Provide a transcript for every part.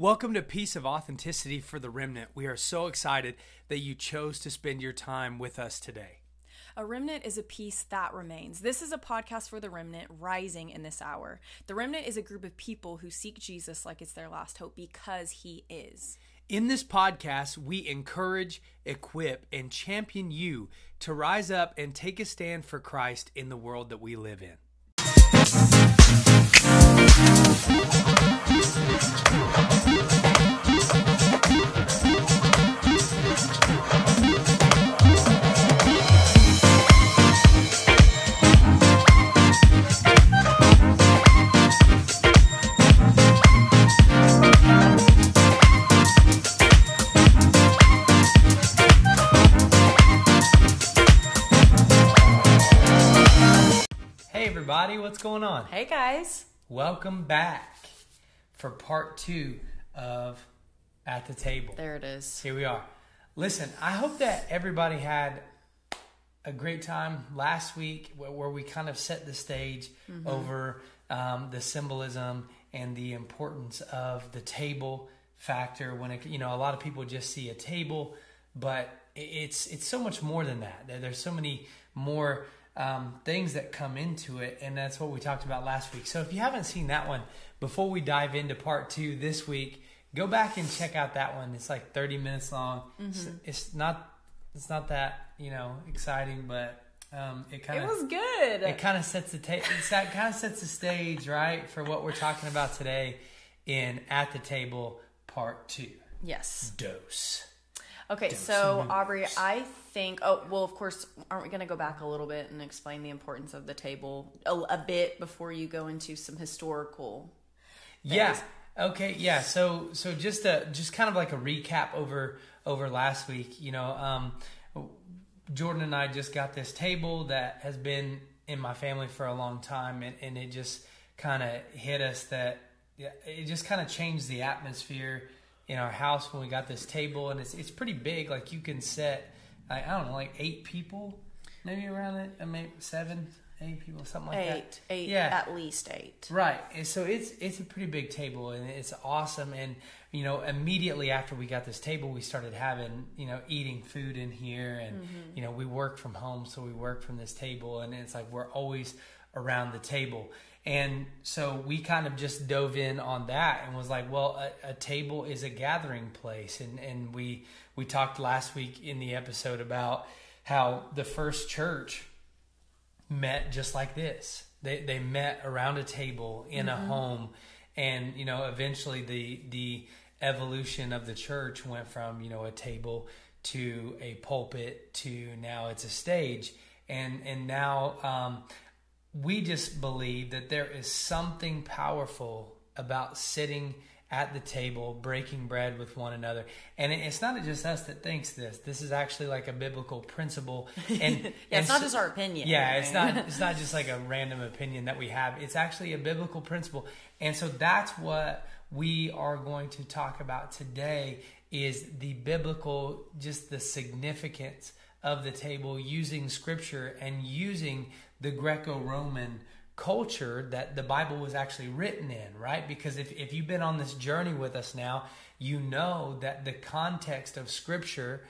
Welcome to Piece of Authenticity for the Remnant. We are so excited that you chose to spend your time with us today. A remnant is a piece that remains. This is a podcast for the remnant rising in this hour. The remnant is a group of people who seek Jesus like it's their last hope because he is. In this podcast, we encourage, equip, and champion you to rise up and take a stand for Christ in the world that we live in. What's going on? Hey guys. Welcome back for part two of At the Table. There it is. Here we are. Listen, I hope that everybody had a great time last week where, we kind of set the stage over um, the symbolism and the importance of the table factor. When it, you know, a lot of people just see a table, but it's it's so much more than that. There's so many more um, things that come into it, and that's what we talked about last week. So if you haven't seen that one, before we dive into part two this week, go back and check out that one. It's like 30 minutes long. It's, it's not it's not that you know exciting, but um, it kind of It was good. it kind of sets the ta- that kind of sets the stage right for what we're talking about today in at the table part two yes. dose. Okay, so Aubrey, I think. Oh, well, of course, aren't we going to go back a little bit and explain the importance of the table a, a bit before you go into some historical? Yeah. Okay. Yeah. So so just a just kind of like a recap over over last week. You know, um, Jordan and I just got this table that has been in my family for a long time, and, and it just kind of hit us that yeah, it just kind of changed the atmosphere in our house when we got this table, and it's it's pretty big. Like you can set, I, I don't know, like eight people, maybe around it, uh, maybe seven, eight people, something like that. Eight, eight, Yeah. at least eight. Right. And so it's it's a pretty big table and it's awesome and you know immediately after we got this table we started having you know eating food in here and you know we work from home so we work from this table and it's like we're always around the table and so we kind of just dove in on that and was like well a, a table is a gathering place. And and we we talked last week in the episode about how the first church met just like this. They they met around a table in a home, and you know eventually the the evolution of the church went from you know a table to a pulpit to now it's a stage, and and now um, we just believe that there is something powerful about sitting at the table breaking bread with one another and it's not just us that thinks this this is actually like a biblical principle and Yeah, and it's not so- just our opinion. yeah, it's not it's not just like a random opinion that we have. It's actually a biblical principle. And so that's what we are going to talk about today is the biblical just the significance of the table using scripture and using the Greco-Roman culture that the Bible was actually written in, right? Because if, if you've been on this journey with us now, you know that the context of scripture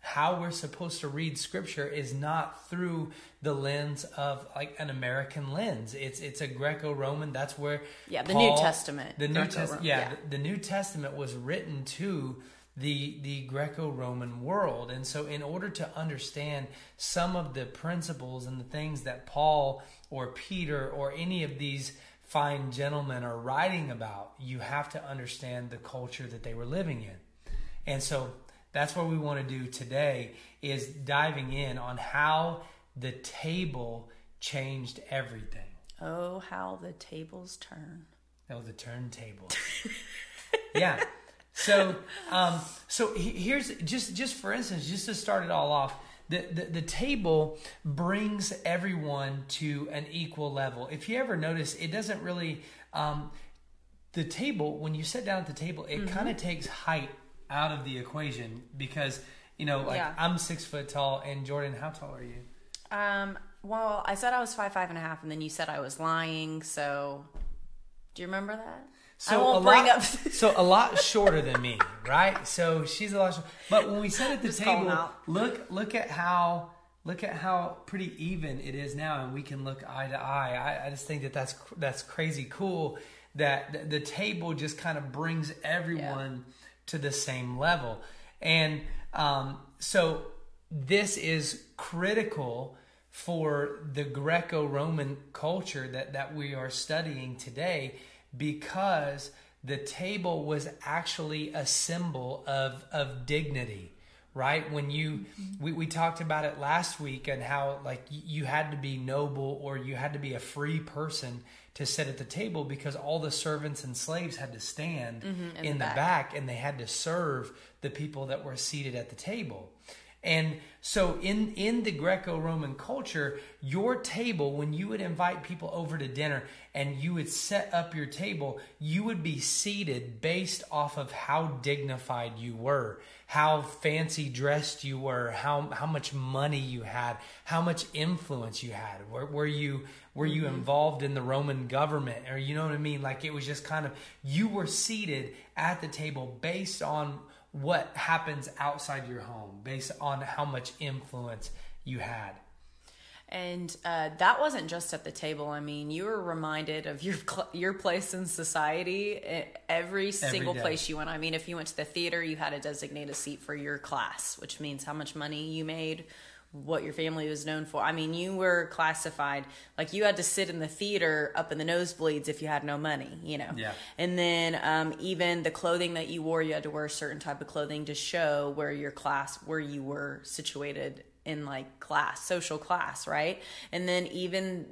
how we're supposed to read scripture is not through the lens of like an American lens. It's it's a Greco-Roman. That's where Yeah, the Paul- New Testament, The New Testament. Yeah, yeah. The, the New Testament was written to the the Greco-Roman world, and so in order to understand some of the principles and the things that Paul or Peter or any of these fine gentlemen are writing about, you have to understand the culture that they were living in. And so that's what we want to do today is diving in on how the table changed everything. Oh, how the tables turn. Oh, the turntable. yeah. So, um, so here's just just for instance, just to start it all off, the, the the table brings everyone to an equal level. If you ever notice, it doesn't really. Um, the table when you sit down at the table, it Mm-hmm. kind of takes height out of the equation because you know, like Yeah. I'm six foot tall, and Jordan, how tall are you? Um, well, I said I was five, five and a half, and then you said I was lying. So, do you remember that? So I won't a bring lot, up- so a lot shorter than me, right? So she's a lot. Short, but when we sit at the Just table, look look at how look at how pretty even it is now, and we can look eye to eye. I, I just think that that's that's crazy cool that the, the table just kind of brings everyone to the same level, and um, so this is critical for the Greco-Roman culture that that we are studying today because the table was actually a symbol of of dignity right? When you mm-hmm. we, we talked about it last week and how like you had to be noble or you had to be a free person to sit at the table because all the servants and slaves had to stand mm-hmm, in in, the the back. back and they had to serve the people that were seated at the table and so in in the Greco-Roman culture, your table when you would invite people over to dinner and you would set up your table, you would be seated based off of how dignified you were, how fancy dressed you were, how how much money you had, how much influence you had. Were, were you were you mm-hmm. involved in the Roman government or you know what I mean? Like it was just kind of you were seated at the table based on what happens outside your home based on how much influence you had. And uh, that wasn't just at the table. I mean, you were reminded of your cl- your place in society every single day. place you went. I mean, if you went to the theater, you had to designate a seat for your class, which means how much money you made, what your family was known for. I mean, you were classified like you had to sit in the theater up in the nosebleeds if you had no money, you know. Yeah. And then um, even the clothing that you wore, you had to wear a certain type of clothing to show where your class, where you were situated in like class, social class, right? And then even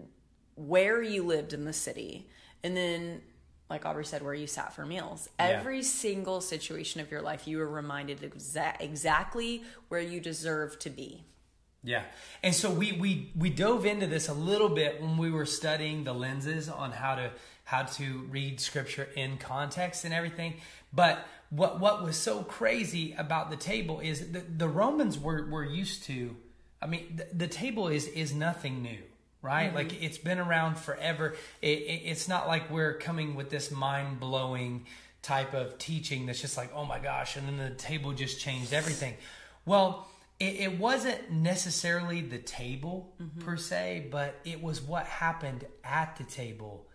where you lived in the city. And then, like Aubrey said, where you sat for meals. Yeah. Every single situation of your life, you were reminded exa- exactly where you deserve to be. Yeah. And so we we we dove into this a little bit when we were studying the lenses on how to how to read scripture in context and everything. But what what was so crazy about the table is the, the Romans were were used to I mean the, the table is is nothing new. Right, mm-hmm. like it's been around forever. It, it, it's not like we're coming with this mind blowing type of teaching that's just like, oh my gosh, and then the table just changed everything. Well, it, it wasn't necessarily the table mm-hmm. per se, but it was what happened at the table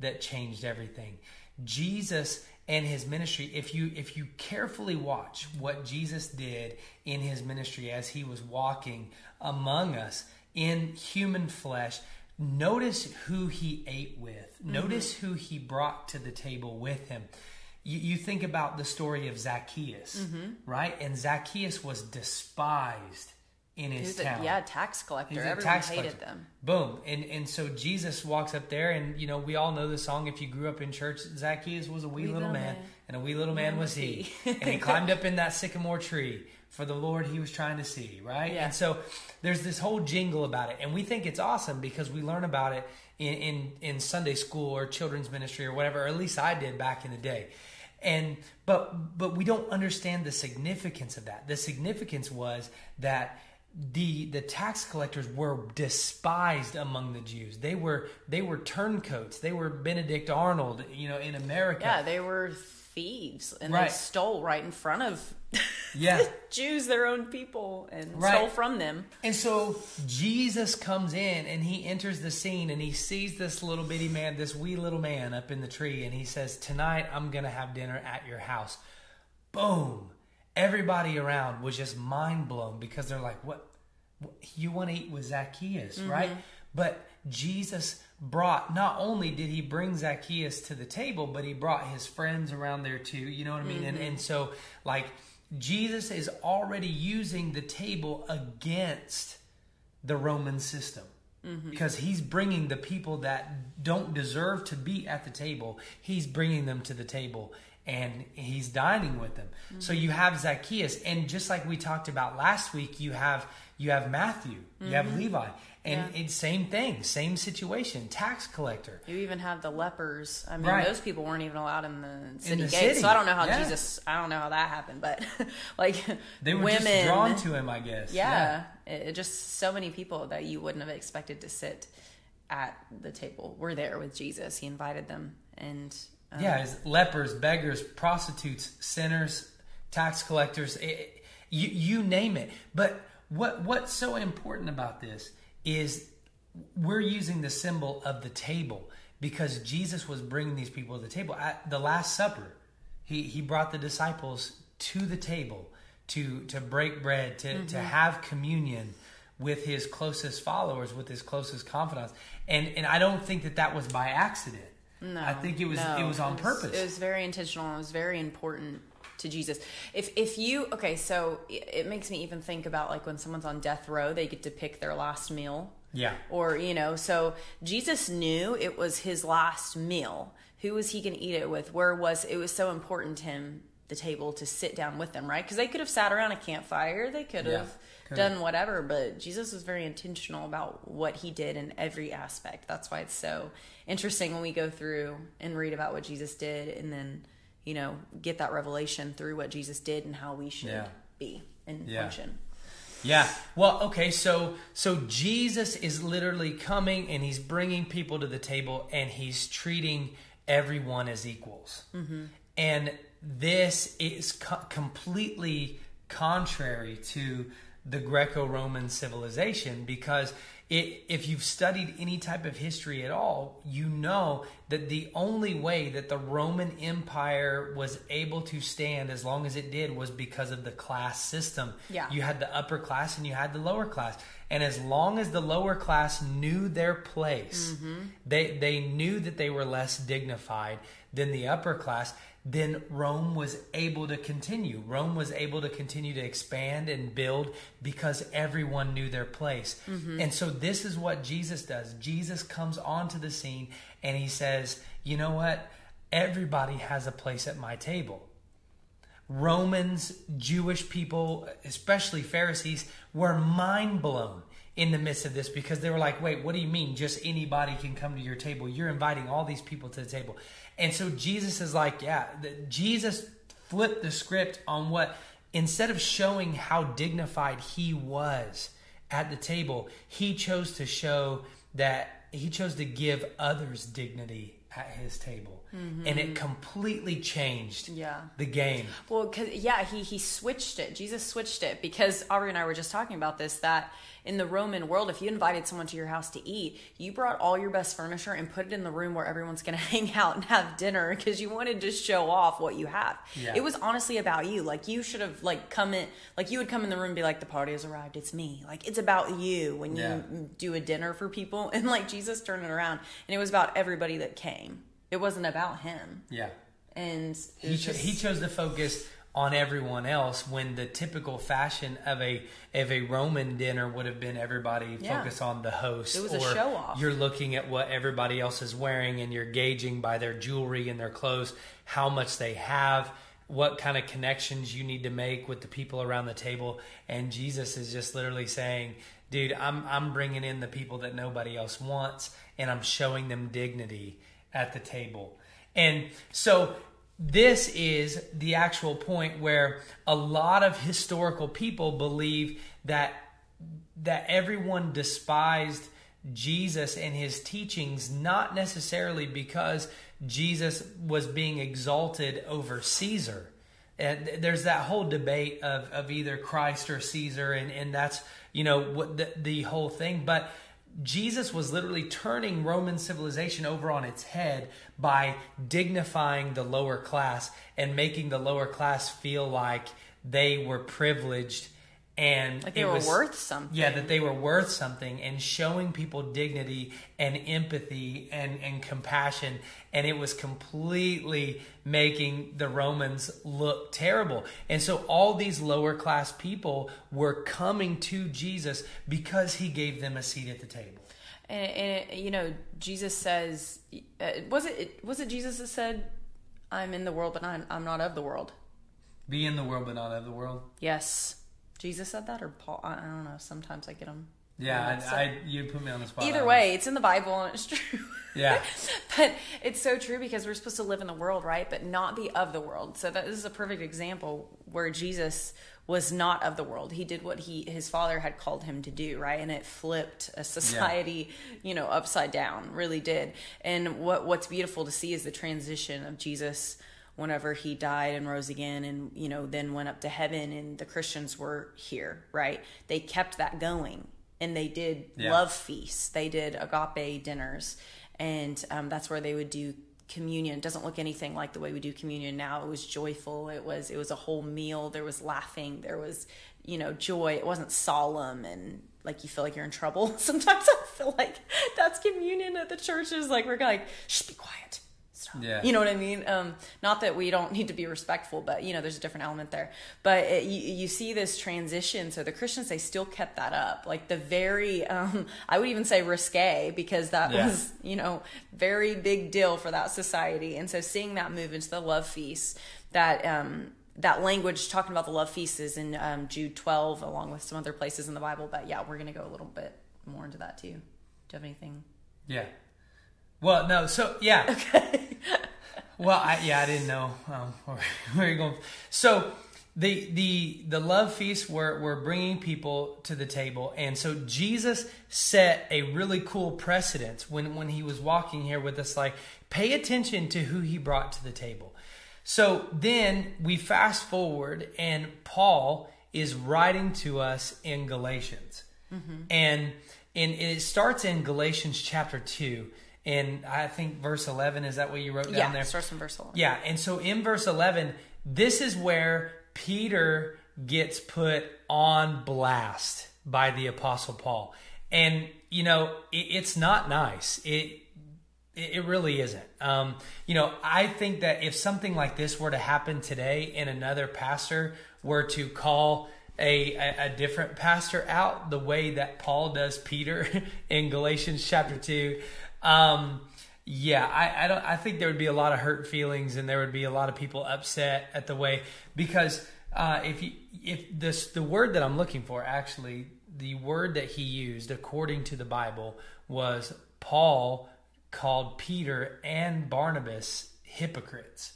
that changed everything. Jesus and his ministry, if you if you carefully watch what Jesus did in his ministry as he was walking among us in human flesh, notice who he ate with. Mm-hmm. Notice who he brought to the table with him you, you think about the story of Zacchaeus, mm-hmm. right? And Zacchaeus was despised in He his a, town. yeah, tax collector. He's Everyone tax hated collector. them. Boom. And and so Jesus walks up there and you know, we all know the song if you grew up in church, Zacchaeus was a wee, little, little man, man. and a wee little man was he. and he climbed up in that sycamore tree for the Lord he was trying to see, right? Yeah. And so there's this whole jingle about it. And we think it's awesome because we learn about it in, in, in Sunday school or children's ministry or whatever, or at least I did back in the day. And but but we don't understand the significance of that. The significance was that the the tax collectors were despised among the Jews. They were they were turncoats. They were Benedict Arnold, you know, in America. Yeah, they were thieves and Right. they stole right in front of Yeah. Jews, their own people, and Right. stole from them. And so Jesus comes in and he enters the scene and he sees this little bitty man, this wee little man up in the tree, and he says, Tonight I'm going to have dinner at your house. Boom. Everybody around was just mind blown because they're like, What? what- You want to eat with Zacchaeus, mm-hmm. right? But Jesus brought, not only did he bring Zacchaeus to the table, but he brought his friends around there too. You know what I mean? And, mm-hmm. and so, like, Jesus is already using the table against the Roman system. Mm-hmm. Because he's bringing the people that don't deserve to be at the table, he's bringing them to the table and he's dining with them. So you have Zacchaeus, and just like we talked about last week, you have you have Matthew, you have mm-hmm. Levi, and Yeah. it's same thing, same situation, tax collector. You even have the lepers. I mean, Right. those people weren't even allowed in the city the gates. city, So I don't know how yeah. Jesus. I don't know how that happened, but like They were women, just drawn to him, I guess. yeah, It, it just so many people that you wouldn't have expected to sit at the table were there with Jesus. He invited them, and Um, yeah, is lepers, beggars, prostitutes, sinners, tax collectors, eh, eh, you, you name it. But what what's so important about this is we're using the symbol of the table because Jesus was bringing these people to the table at the Last Supper. He he brought the disciples to the table to to break bread, to to have communion with his closest followers, with his closest confidants. And and I don't think that that was by accident. No, I think it was no. it was on purpose. It was very intentional. It was very important to Jesus. If if you okay, so it, it makes me even think about like when someone's on death row, they get to pick their last meal. yeah. Or you know, so Jesus knew it was his last meal. Who was he going to eat it with? Where was it? Was so important to him the table to sit down with them, right? Because they could have sat around a campfire. They could have could've. Done whatever, but Jesus was very intentional about what he did in every aspect. That's why it's so interesting when we go through and read about what Jesus did and then, you know, get that revelation through what Jesus did and how we should Yeah. be and Yeah. function. Yeah. Well, okay. So so Jesus is literally coming and he's bringing people to the table and he's treating everyone as equals. Mm-hmm. And this is co- completely contrary to the Greco-Roman civilization because it, if you've studied any type of history at all, you know that the only way that the Roman Empire was able to stand as long as it did was because of the class system. Yeah. You had the upper class and you had the lower class. And as long as the lower class knew their place, mm-hmm. they they knew that they were less dignified than the upper class, then Rome was able to continue. Rome was able to continue to expand and build because everyone knew their place. Mm-hmm. And so this is what Jesus does. Jesus comes onto the scene and he says, "You know what? Everybody has a place at my table." Romans, Jewish people, especially Pharisees, were mind blown in the midst of this because they were like, wait, what do you mean just anybody can come to your table? You're inviting all these people to the table. And so Jesus is like, yeah, the, Jesus flipped the script on what, instead of showing how dignified he was at the table, he chose to show that he chose to give others dignity at his table. Mm-hmm. And it completely changed Yeah. the game. Well, cause yeah, he he switched it. Jesus switched it because Aubrey and I were just talking about this. That in the Roman world, if you invited someone to your house to eat, you brought all your best furniture and put it in the room where everyone's going to hang out and have dinner because you wanted to show off what you have. Yeah. It was honestly about you. Like you should have like come in, like you would come in the room and be like, "The party has arrived. It's me." Like it's about you when you Yeah. do a dinner for people, and like Jesus turned it around, and it was about everybody that came. It wasn't about him, Yeah. and He, cho- just- he chose to focus on everyone else when the typical fashion of a of a Roman dinner would have been everybody Yeah. focus on the host. It was a or show off. You're looking at what everybody else is wearing and you're gauging by their jewelry and their clothes how much they have, what kind of connections you need to make with the people around the table. And Jesus is just literally saying, "Dude, I'm I'm bringing in the people that nobody else wants, and I'm showing them dignity at the table." And so this is the actual point where a lot of historical people believe that that everyone despised Jesus and his teachings not necessarily because Jesus was being exalted over Caesar. And there's that whole debate of, of either Christ or Caesar, and, and that's you know what the, the whole thing. But Jesus was literally turning Roman civilization over on its head by dignifying the lower class and making the lower class feel like they were privileged and like they it were was- worth something. yeah, that they were worth something and showing people dignity and empathy and, and compassion. And it was completely making the Romans look terrible. And so all these lower class people were coming to Jesus because he gave them a seat at the table. And, and you know, Jesus says, uh, was it was it Jesus that said, "I'm in the world, but I'm, I'm not of the world." Be in the world, but not of the world. Yes, Jesus said that, or Paul? I, I don't know. Sometimes I get them Yeah, I, I you put me on the spot. Either way, it's in the Bible and it's true. Yeah. but it's so true because we're supposed to live in the world, right? But not be of the world. So that this is a perfect example where Jesus was not of the world. He did what he his father had called him to do, right? And it flipped a society, you know, upside down. Really did. And what what's beautiful to see is the transition of Jesus whenever he died and rose again and you know then went up to heaven and the Christians were here, right? They kept that going and they did Yeah. love feasts. They did agape dinners, and um, that's where they would do communion. It doesn't look anything like the way we do communion now. It was joyful. It was it was a whole meal. There was laughing. There was you know joy. It wasn't solemn and like you feel like you're in trouble. Sometimes I feel like that's communion at the churches. Like we're like, shh, be quiet. Stop. Yeah. You know what I mean? Um, not that we don't need to be respectful, but you know, there's a different element there. But it, you, you see this transition. So the Christians, they still kept that up. Like the very, um, I would even say risque because that Yeah. was, you know, very big deal for that society. And so seeing that move into the love feast, that, um, that language talking about the love feast is in um, Jude 12, along with some other places in the Bible. But yeah, we're going to go a little bit more into that too. Do you have anything? Yeah. Well, no. So yeah. well, I, yeah, I didn't know um, where, where you're going. So the the the love feast we're we're bringing people to the table, and so Jesus set a really cool precedence when when he was walking here with us. Like, pay attention to who he brought to the table. So then we fast forward, and Paul is writing to us in Galatians, and and it starts in Galatians chapter two, and I think verse eleven is that what you wrote down yeah, there? starts from verse 11. Yeah, and so in verse 11, this is where Peter gets put on blast by the apostle Paul. And you know, it, it's not nice. It it really isn't. Um, you know, I think that if something like this were to happen today and another pastor were to call a, a, a different pastor out the way that Paul does Peter in Galatians chapter 2, um, yeah, I, I don't. I think there would be a lot of hurt feelings, and there would be a lot of people upset at the way because uh, if you if this the word that I'm looking for actually the word that he used according to the Bible was Paul called Peter and Barnabas hypocrites,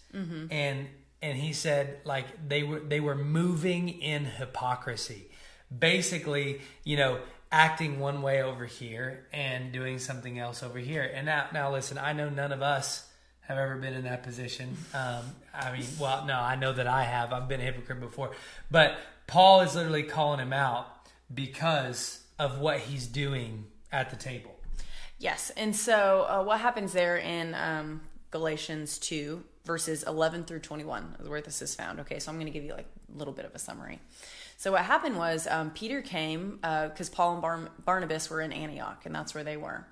and and he said like they were they were moving in hypocrisy, basically you know acting one way over here and doing something else over here. And now, now listen, I know none of us have ever been in that position. Um, I mean, well, no, I know that I have. I've been a hypocrite before. But Paul is literally calling him out because of what he's doing at the table. Yes. And so uh, what happens there in um, Galatians 2, verses 11 through 21 is where this is found. Okay, so I'm going to give you like a little bit of a summary. So what happened was um, Peter came because Paul and Bar- Barnabas were in Antioch, and that's where they were.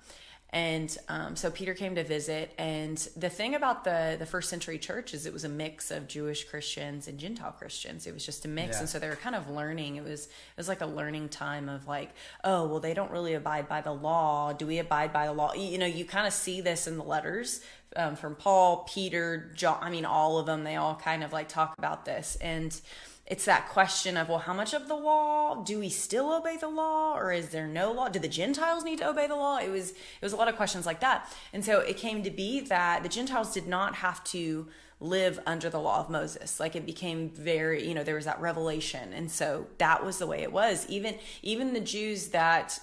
And um, so Peter came to visit. And the thing about the the first century church is it was a mix of Jewish Christians and Gentile Christians. It was just a mix, Yeah. and so they were kind of learning. It was it was like a learning time of like, oh, well, they don't really abide by the law. Do we abide by the law? You know, you kind of see this in the letters um, from Paul, Peter, John. I mean, all of them. They all kind of like talk about this and it's that question of well how much of the law? Do we still obey the law or is there no law? Do the gentiles need to obey the law? It was it was a lot of questions like that. And so it came to be that the gentiles did not have to live under the law of moses. Like it became very you know there was that revelation. And so that was the way it was. Even even the jews that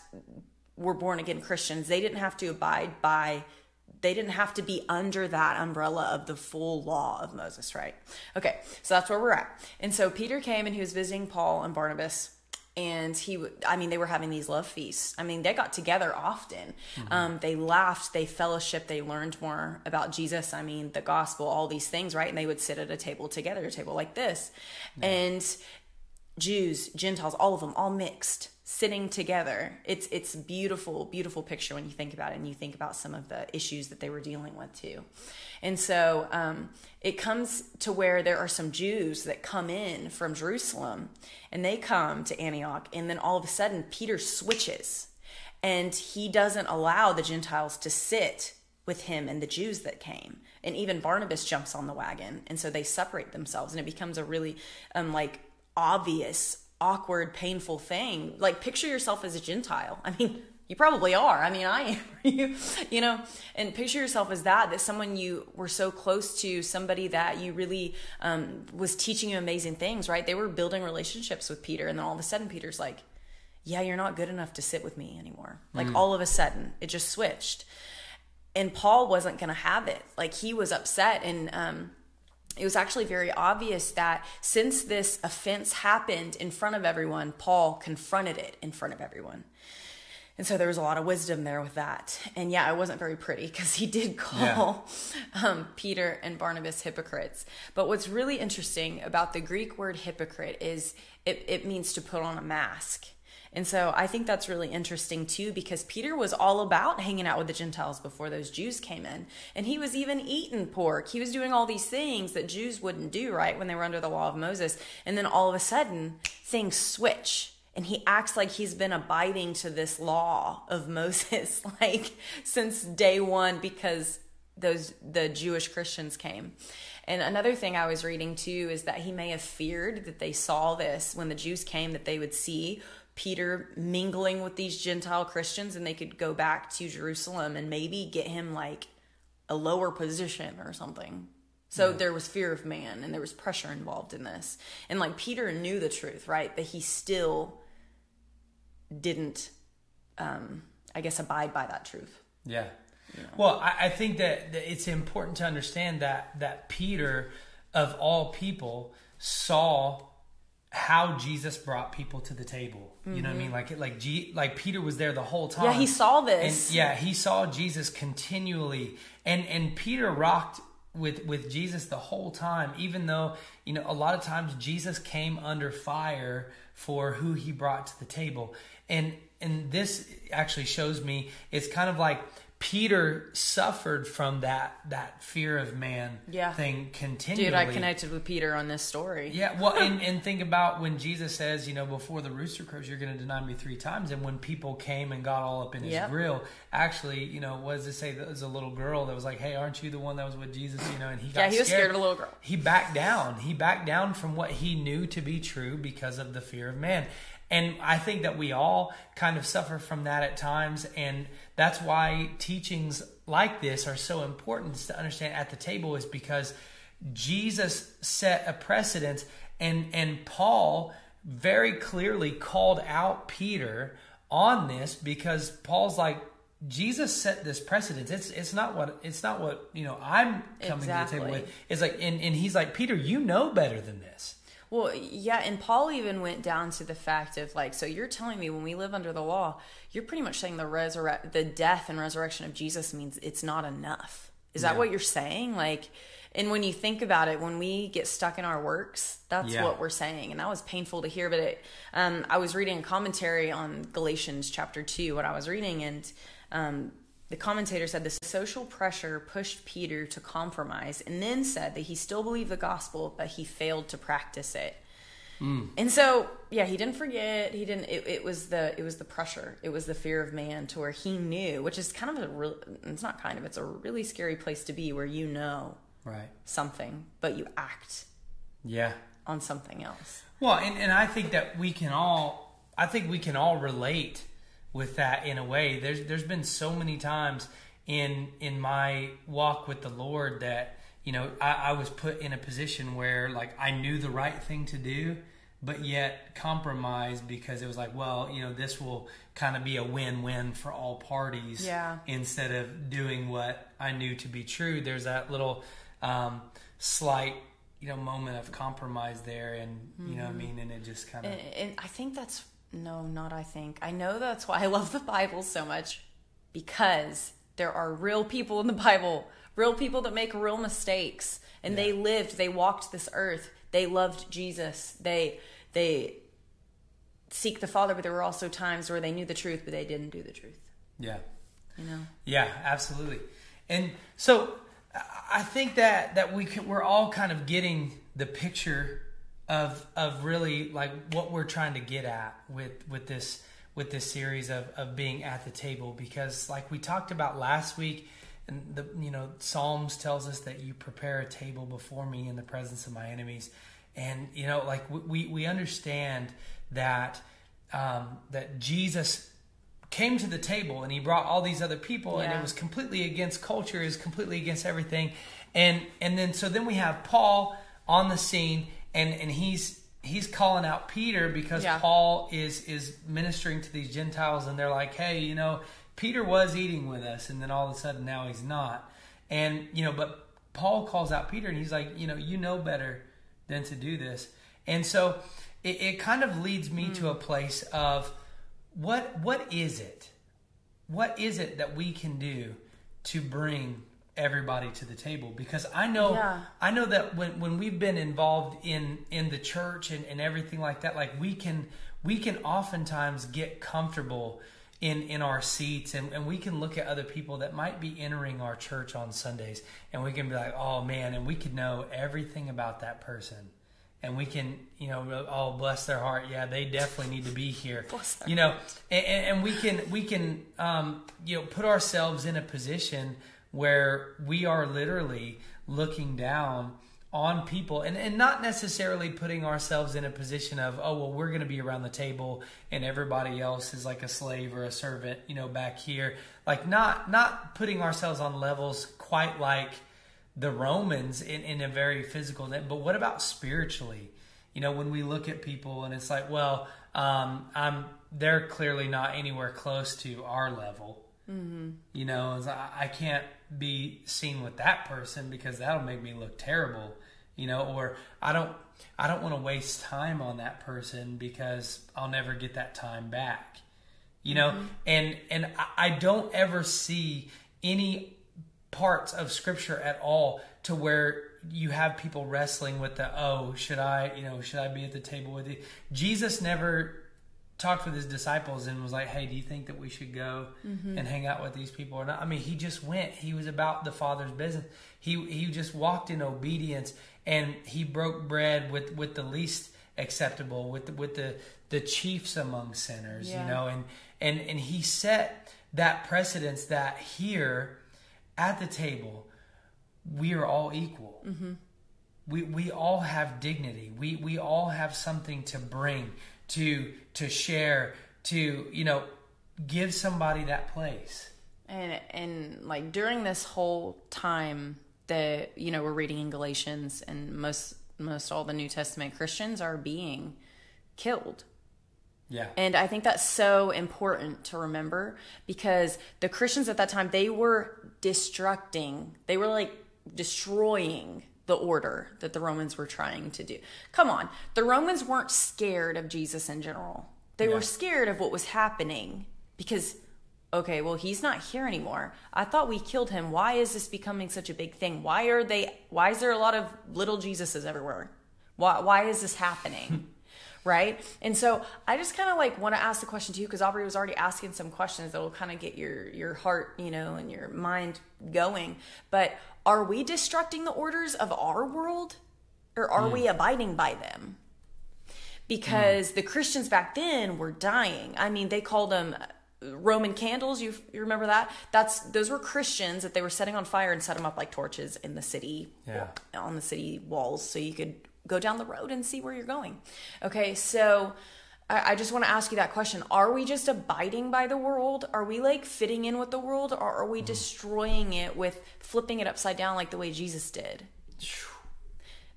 were born again christians they didn't have to abide by they didn't have to be under that umbrella of the full law of Moses, right? Okay, so that's where we're at. And so Peter came and he was visiting Paul and Barnabas. And he i mean, they were having these love feasts. I mean, they got together often. Um, they laughed, they fellowshiped, they learned more about Jesus. I mean, the gospel, all these things, right? And they would sit at a table together, a table like this. And Jews, Gentiles, all of them, all mixed, sitting together. It's it's beautiful, beautiful picture when you think about it, and you think about some of the issues that they were dealing with too. And so um, it comes to where there are some Jews that come in from Jerusalem, and they come to Antioch, and then all of a sudden Peter switches, and he doesn't allow the Gentiles to sit with him and the Jews that came. And even Barnabas jumps on the wagon, and so they separate themselves, and it becomes a really um, like obvious awkward, painful thing. Like picture yourself as a Gentile. I mean, you probably are. I mean, I am. you, you know, and picture yourself as that, that someone you were so close to, somebody that you really um, was teaching you amazing things, right? They were building relationships with Peter. And then all of a sudden, Peter's like, yeah, you're not good enough to sit with me anymore. Like mm. all of a sudden, it just switched. And Paul wasn't going to have it. Like he was upset. And, um, it was actually very obvious that since this offense happened in front of everyone, Paul confronted it in front of everyone. And so there was a lot of wisdom there with that. And yeah, it wasn't very pretty because he did call yeah. um, Peter and Barnabas hypocrites. But what's really interesting about the Greek word hypocrite is it, it means to put on a mask. And so I think that's really interesting too, because Peter was all about hanging out with the Gentiles before those Jews came in. And he was even eating pork. He was doing all these things that Jews wouldn't do, right, when they were under the law of Moses. And then all of a sudden, things switch. And he acts like he's been abiding to this law of Moses, like since day one, because those the Jewish Christians came. And another thing I was reading too is that he may have feared that they saw this when the Jews came, that they would see Peter mingling with these Gentile Christians and they could go back to Jerusalem and maybe get him like a lower position or something. So yeah. there was fear of man and there was pressure involved in this. And like Peter knew the truth, right? But he still didn't, um, I guess, abide by that truth. Yeah. You know? Well, I, I think that, that it's important to understand that that Peter, of all people, saw how Jesus brought people to the table. You mm-hmm. know what I mean? Mm-hmm. Like like G, like Peter was there the whole time. Yeah, he saw this. And yeah, he saw Jesus continually. And and Peter rocked with with Jesus the whole time even though, you know, a lot of times Jesus came under fire for who he brought to the table. And and this actually shows me it's kind of like Peter suffered from that that fear of man yeah. thing continually. Dude, I connected with Peter on this story. Yeah, well, and, and think about when Jesus says, you know, before the rooster crows, you're going to deny me three times. And when people came and got all up in his yep. grill, actually, you know, what does it say? There was a little girl that was like, hey, aren't you the one that was with Jesus? You know, and he got yeah, he was scared. scared of a little girl. He backed down. He backed down from what he knew to be true because of the fear of man. And I think that we all kind of suffer from that at times. And that's why teachings like this are so important to understand at the table, is because Jesus set a precedent And, and Paul very clearly called out Peter on this because Paul's like, Jesus set this precedence. It's it's not what it's not what you know I'm coming exactly. to the table with. It's like and, and he's like, Peter, you know better than this. Well, yeah, and Paul even went down to the fact of like, so you're telling me when we live under the law, you're pretty much saying the resurrect, the death and resurrection of Jesus means it's not enough. Is that yeah. what you're saying? Like, and when you think about it, when we get stuck in our works, that's yeah. what we're saying, and that was painful to hear. But it, um, I was reading a commentary on Galatians chapter two, what I was reading, and um, the commentator said the social pressure pushed Peter to compromise and then said that he still believed the gospel, but he failed to practice it. Mm. And so, yeah, he didn't forget. He didn't. It, it, was the it was the pressure. It was the fear of man to where he knew, which is kind of a real. It's not kind of. It's a really scary place to be where you know right something, but you act yeah on something else. Well, and and I think that we can all. I think we can all relate with that in a way. There's there's been so many times in in my walk with the Lord that you know I, I was put in a position where like I knew the right thing to do, but yet compromised because it was like, well, you know, this will kind of be a win-win for all parties. Yeah. Instead of doing what I knew to be true, there's that little um, slight you know moment of compromise there and you know what i mm-hmm. mean and it just kind of and, and, i think that's no, not I think. I know that's why I love the Bible so much because there are real people in the Bible, real people that make real mistakes and yeah. they lived, they walked this earth. They loved Jesus. They they seek the Father, but there were also times where they knew the truth but they didn't do the truth. Yeah. You know. Yeah, absolutely. And so I think that that we can, we're all kind of getting the picture of of really like what we're trying to get at with with this with this series of of being at the table. Because like we talked about last week and the you know Psalms tells us that you prepare a table before me in the presence of my enemies. And you know like we we understand that um, that Jesus came to the table and he brought all these other people and it was completely against culture is completely against everything. And and then so then we have paul on the scene and and he's he's calling out peter because Yeah. paul is is ministering to these gentiles and they're like hey you know peter was eating with us. And then all of a sudden now he's not. And you know but paul calls out peter and he's like you know you know better than to do this. And so it, it kind of leads me to a hmm. place of what what is it? What is it that we can do to bring everybody to the table because i know Yeah. i know that when when we've been involved in in the church and, and everything like that like we can we can oftentimes get comfortable in in our seats and, and we can look at other people that might be entering our church on sundays and we can be like oh man and we could know everything about that person and we can you know oh bless their heart. Yeah they definitely need to be here. You know and, and we can we can um, you know put ourselves in a position where we are literally looking down on people and, and not necessarily putting ourselves in a position of oh well we're going to be around the table and everybody else is like a slave or a servant you know back here. Like not not putting ourselves on levels quite like the Romans in, in a very physical but what about spiritually? You know when we look at people and it's like well um, I'm they're clearly not anywhere close to our level. Mm-hmm. you know I, I can't be seen with that person because that'll make me look terrible you know or I don't I don't want to waste time on that person because I'll never get that time back you know? Mm-hmm. And and I- I don't ever see any parts of scripture at all to where you have people wrestling with the oh should i you know should i be at the table with you? Jesus never talked with his disciples and was like hey do you think that we should go mm-hmm. and hang out with these people or not? I mean he just went. He was about the father's business. He he just walked in obedience and he broke bread with with the least acceptable with the, with the the chiefs among sinners Yeah. you know and and and he set that precedence that here at the table we are all equal. Mm-hmm. We we all have dignity. We we all have something to bring to to share to you know give somebody that place. And and like during this whole time that you know we're reading in galatians and most most all the new testament christians are being killed. Yeah. And i think that's so important to remember because the christians at that time they were destructing they were like destroying the order that the romans were trying to do. Come on. The romans weren't scared of jesus in general. They Yeah. were scared of what was happening because okay well he's not here anymore. I thought we killed him. Why is this becoming such a big thing? Why are they why is there a lot of little jesuses everywhere? Why why is this happening? Right? And so i just kind of like want to ask the question to you because aubrey was already asking some questions that will kind of get your your heart you know and your mind going. But are we destructing the orders of our world or are we abiding by them because the Christians back then were dying. I mean, they called them uh, Roman candles. You, you remember that? That's those were Christians that they were setting on fire and set them up like torches in the city, Yeah. on the city walls, so you could go down the road and see where you're going. Okay, so. I I just want to ask you that question. Are we just abiding by the world? Are we like fitting in with the world? Or are we mm-hmm. destroying it with flipping it upside down like the way Jesus did?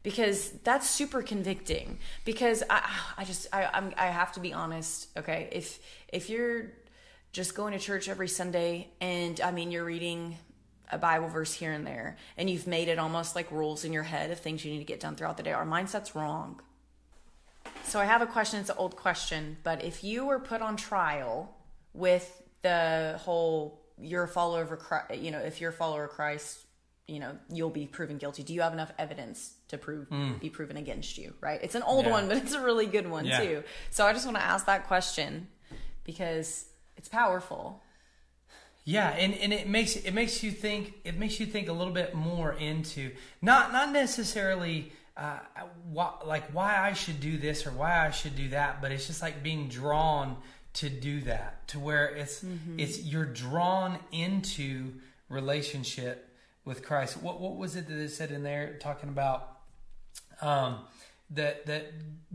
because that's super convicting because i i just i I'm, i have to be honest okay if if you're just going to church every sunday and i mean you're reading a bible verse here and there and you've made it almost like rules in your head of things you need to get done throughout the day our mindset's wrong so i have a question it's an old question but if you were put on trial with the whole you're a follower of Christ, you know if you're a follower of christ you know you'll be proven guilty. Do you have enough evidence to prove hmm. be proven against you right? It's an old Yeah. one but it's a really good one Yeah. too. So i just want to ask that question because it's powerful. Yeah, and, and it makes it makes you think it makes you think a little bit more into not not necessarily uh, why, like why I should do this or why I should do that, but it's just like being drawn to do that to where it's it's you're drawn into relationship with Christ. What what was it that it said in there talking about um, that that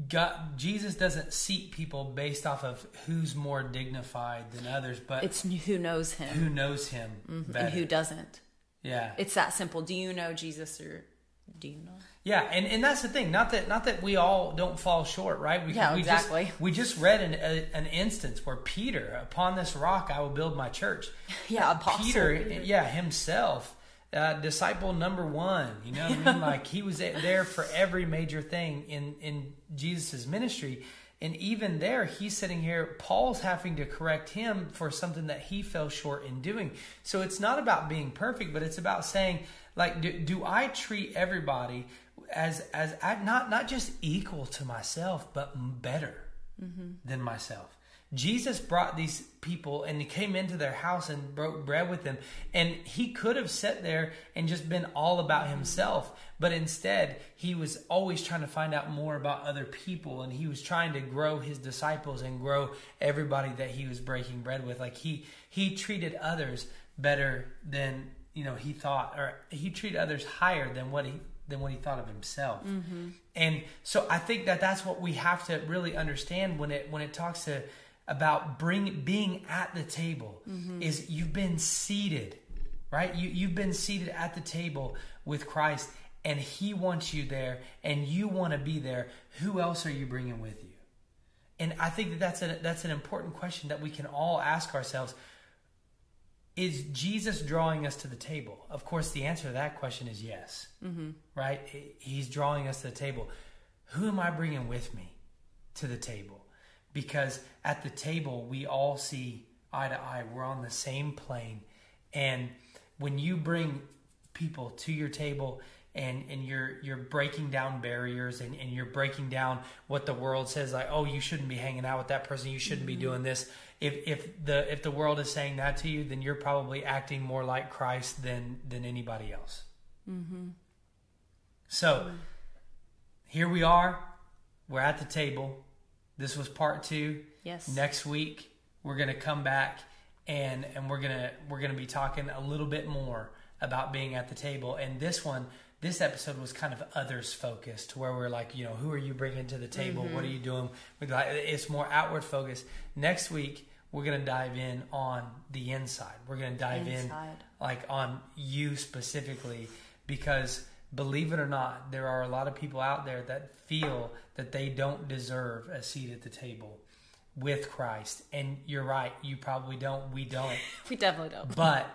God, Jesus doesn't seat people based off of who's more dignified than others, but It's who knows him who knows him better. and who doesn't. yeah, It's that simple. Do you know Jesus or do you not? Yeah, and, and that's the thing. Not that not that we all don't fall short, right? We, Yeah, we exactly. Just, we just read an, a, an instance where Peter, upon this rock, I will build my church. Yeah, apostle Peter, Peter. yeah, himself, uh, disciple number one. You know, what I mean, like he was there for every major thing in in Jesus's ministry, and even there, he's sitting here. Paul's having to correct him for something that he fell short in doing. So it's not about being perfect, but it's about saying, like, do, do I treat everybody as as not not just equal to myself, but better mm-hmm. than myself? Jesus brought these people and he came into their house and broke bread with them. And he could have sat there and just been all about mm-hmm. himself. But instead, he was always trying to find out more about other people. And he was trying to grow his disciples and grow everybody that he was breaking bread with. Like he, he treated others better than, you know, he thought, or he treated others higher than what he, than what he thought of himself. Mm-hmm. And so I think that that's what we have to really understand when it, when it talks to, about bring being at the table mm-hmm. is you've been seated right? You you've been seated at the table with Christ and he wants you there and you want to be there. Who else are you bringing with you? And I think that that's a that's an important question that we can all ask ourselves is Jesus drawing us to the table? Of course, the answer to that question is yes. Mm-hmm. Right? He's drawing us to the table. Who am I bringing with me to the table? Because at the table, we all see eye to eye. We're on the same plane. And when you bring people to your table and, and you're you're breaking down barriers and, and you're breaking down what the world says like oh you shouldn't be hanging out with that person you shouldn't be doing this if if the if the world is saying that to you then you're probably acting more like Christ than than anybody else. Mm-hmm. so here we are. We're at the table. This was part two. Yes. next week we're gonna come back and and we're gonna we're gonna be talking a little bit more about being at the table. And this one this episode was kind of others focused to where we're like you know who are you bringing to the table? What are mm-hmm. you doing? It's more outward focused next week we're gonna dive in on the inside. We're gonna dive in like on you specifically because believe it or not there are a lot of people out there that feel that they don't deserve a seat at the table with Christ. And you're right you probably don't we don't. We definitely don't. but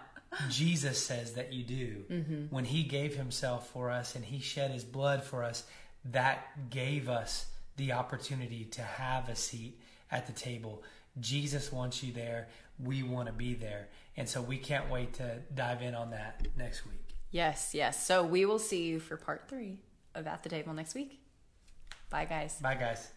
Jesus says that you do. Mm-hmm. When he gave himself for us and he shed his blood for us, that gave us the opportunity to have a seat at the table. Jesus wants you there. We want to be there. And so we can't wait to dive in on that next week. Yes, yes. So we will see you for part three of At the Table next week. Bye, guys. Bye, guys.